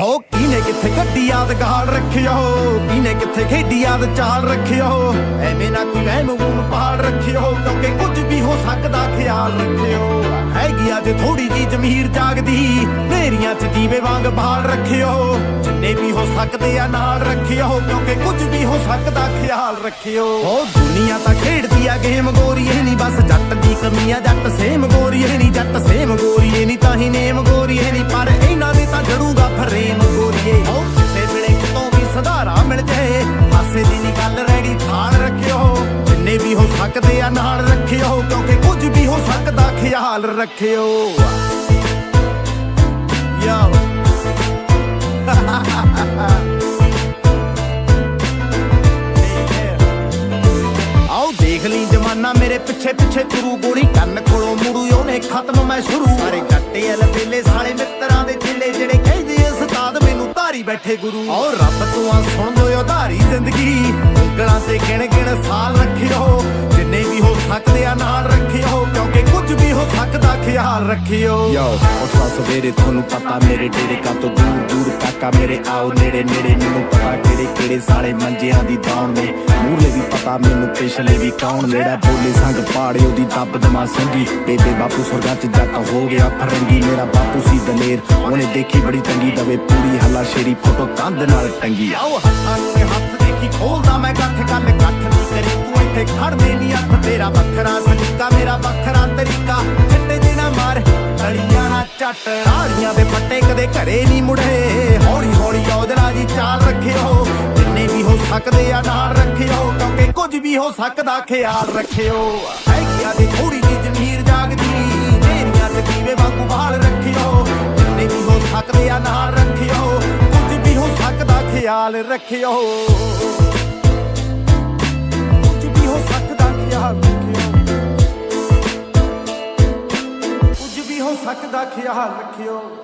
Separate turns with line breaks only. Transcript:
ਕਿੱਥੇ ਗੱਡੀ ਯਾਦਗਾਰ ਰੱਖਿਓ? ਕਿਨੇ ਕਿੱਥੇ ਖੇਡੀ ਯਾਦ ਚਾਲ ਰੱਖਿਓ? ਐਵੇਂ ਨਾ ਕੋਈ ਵਹਿਮ ਵੂਮ ਪਾਲ ਰੱਖਿਓ, ਕਿਉਂਕਿ ਕੁਝ ਵੀ ਹੋ ਸਕਦਾ ਖਿਆਲ ਰੱਖਿਓ। ਹੈਗੀ ਅੱਜ ਥੋੜੀ ਜੀ ਜ਼ਮੀਰ ਜਾਗਦੀ ਨੇਰੀਆਂ ਚ ਦੀਵੇ ਵਾਂਗ ਬਾਲ ਰੱਖਿਓ। ਜਿੰਨੇ ਵੀ ਹੋ ਸਕਦੇ ਆ ਨਾਲ ਰੱਖਿਓ, ਕਿਉਂਕਿ ਕੁਝ ਵੀ ਹੋ ਸਕਦਾ ਖਿਆਲ ਰੱਖਿਓ। ਉਹ ਦੁਨੀਆ ਤਾਂ ਖੇਡਦੀ ਆ ਗੇਮ ਗੋਰੀਏ ਨਹੀਂ ਬਸ ਜੱਟ ਦੀ ਕਮੀ ਆ ਜੱਟ, ਸੇਮ ਗੋਰੀਏ ਨਹੀਂ ਜੱਟ ਸੇਮ ਗੋਰੀਏ ਨਹੀਂ ਤਾਂ ਹੀ ਨੇਮ ਗੋਰੀਏ ਨਹੀਂ ਪਰ ਇਹਨਾਂ ਦੇ ਤਾਂ ਜੜੂਗਾ ਫਰੇਮ ਗੋਰੀਏ ਉਹ ਕਿਸੇ ਵੇਲੇ ਕਿਤੋਂ ਵੀ ਸੁਧਾਰਾ ਮਿਲ ਜਾਏ ਹਾਸੇ ਦੀ ਨਹੀਂ ਗੱਲ ਰਹਿ ਗਈ ਥਾਲ ਰੱਖਿਓ। ਜਿੰਨੇ ਵੀ ਹੋ ਸਕਦੇ ਆ ਨਾਲ ਰੱਖਿਓ, ਕਿਉਂਕਿ ਕੁਝ ਵੀ ਹੋ ਸਕਦਾ, ਖਿਆਲ ਰੱਖਿਓ। ਯਾਓ। ਆਓ ਦੇਖ ਲਈ ਜਮਾਨਾ ਮੇਰੇ ਪਿੱਛੇ ਪਿੱਛੇ ਤੁਰੂ ਗੋਲੀ ਕੰਨ ਕੋਲੋਂ ਮੁੜੂ, ਉਹਨੇ ਖਤਮ ਮੈਂ ਸ਼ੁਰੂ। ਸਾਰੇ ਜੱਟੇ ਅਲ ਵੇਲੇ ਸਾਲੇ ਮਿੱਤਰਾਂ ਦੇ ਚਿੱਲੇ ਜਿਹੜੇ ਕਹਿੰਦੇ ਉਸਤਾਦ ਮੈਨੂੰ ਧਾਰੀ ਬੈਠੇ ਗੁਰੂ। ਆਓ ਰੱਬ ਤੋਂ ਆ ਸੁਣ ਦੋ ਉਧਾਰੀ ਜ਼ਿੰਦਗੀ। ਉਂਗਲਾਂ ਤੇ ਗਿਣ ਗਿਣ ਸਾਲ ਰੱਖਿਓ। ਜਿੰਨੇ ਵੀ ਹੋ ਸਕਦੇ ਆ ਨਾਲ ਰੱਖਿਓ। ਕਿਉਂਕਿ ਕੁਝ ਵੀ ਹੋ ਸਕਦਾ ਖਿਆਲ ਰੱਖਿਓ।
ਯੋ ਉਠਾ ਸਵੇਰੇ ਤੁਹਾਨੂੰ ਪਤਾ ਮੇਰੇ ਡੇਰੇ ਕਾ ਤੋਂ ਦੂਰ ਦੂਰ ਕਾਕਾ ਮੇਰੇ ਆਓ ਨੇੜੇ ਨੇੜੇ ਮੈਨੂੰ ਪਤਾ ਕਿਹੜੇ ਕਿਹੜੇ ਸਾਲੇ ਮੰਜਿਆਂ ਦੀ ਦੌਣ ਨੇ। ਮੂਹਰੇ ਵੀ ਪਤਾ ਮੈਨੂੰ ਪਿਛਲੇ ਵੀ ਕੌਣ ਨੇੜਾ ਬੋਲੇ ਸੰਗ ਪਾੜੇ ਉਹਦੀ ਦੱਬ ਦਮਾ ਸੰਗੀ। ਬੇਬੇ ਬਾਪੂ ਸੁਰਗਾ ਚ ਜੱਟ ਹੋ ਗਿਆ ਫਰੰਗੀ। ਮੇਰਾ ਬਾਪੂ ਸੀ ਦਲੇਰ, ਉਹਨੇ ਦੇਖੀ ਬੜੀ ਤੰਗੀ। ਦਵੇ ਪੂਰੀ ਹੱਲਾ ਸ਼ੇਰੀ, ਫੋਟੋ ਕੰਧ ਨਾਲ ਟੰਗੀ। ਆ
ਆਓ ਹੱਥਾਂ ਨੂੰ ਇਹ ਹੱਥ ਦੇਖੀ, ਖੋਲਦਾ ਮੈਂ ਗੱਠ, ਗੱਲ ਗੱਠ ਨਹੀਂ ਕਰੀ। ਤੂੰ ਇੱਥੇ ਖੜਦੇ ਨਹੀਂ ਹੱਥ ਤੇਰਾ ਵੱਖਰਾ। ਸਲੀਕਾ ਮੇਰਾ ਵੱਖਰਾ ਤਰੀਕਾ। ਛੱਟੇ ਜੇ ਨਾ ਮਾਰ, ਤੜੀਆਂ ਨਾ ਚੱਟ। ਰਾੜੀਆਂ ਦੇ ਪੱਟੇ ਕਦੇ ਘਰੇ ਨਹੀਂ ਮੁੜੇ ਹੌਲੀ ਹੌਲੀ ਔਜਲਾ ਜੀ ਚਾਲ ਰੱਖਿਓ। ਜਿੰਨੇ ਵੀ ਹੋ ਸਕਦੇ ਆ, ਨਾਲ ਰੱਖਿਓ। ਕਿਉਂਕਿ ਕੁਝ ਵੀ ਹੋ ਸਕਦਾ, ਖਿਆਲ ਰੱਖਿਓ। ਹੈਗੀ ਆ ਦੀ ਥੋੜੀ ਜੀ ਜ਼ਮੀਰ ਜਾਗਦੀ। ਨੇਰੀਆਂ ਚ ਦੀਵੇ ਵਾਂਗੂ ਬਾਲ ਰੱਖਿਓ। ਜਿੰਨੇ ਵੀ ਹੋ ਸਕਦੇ ਆ ਨਾਲ ਰੱਖਿਓ। ਕੁਝ ਵੀ ਹੋ ਸਕਦਾ ਖਿਆਲ ਰੱਖਿਓ। ਕੁਝ ਵੀ ਹੋ ਸਕਦਾ ਖਿਆਲ ਰੱਖਿਓ। ਕੁਝ ਵੀ ਹੋ ਸਕਦਾ ਖਿਆਲ ਰੱਖਿਓ।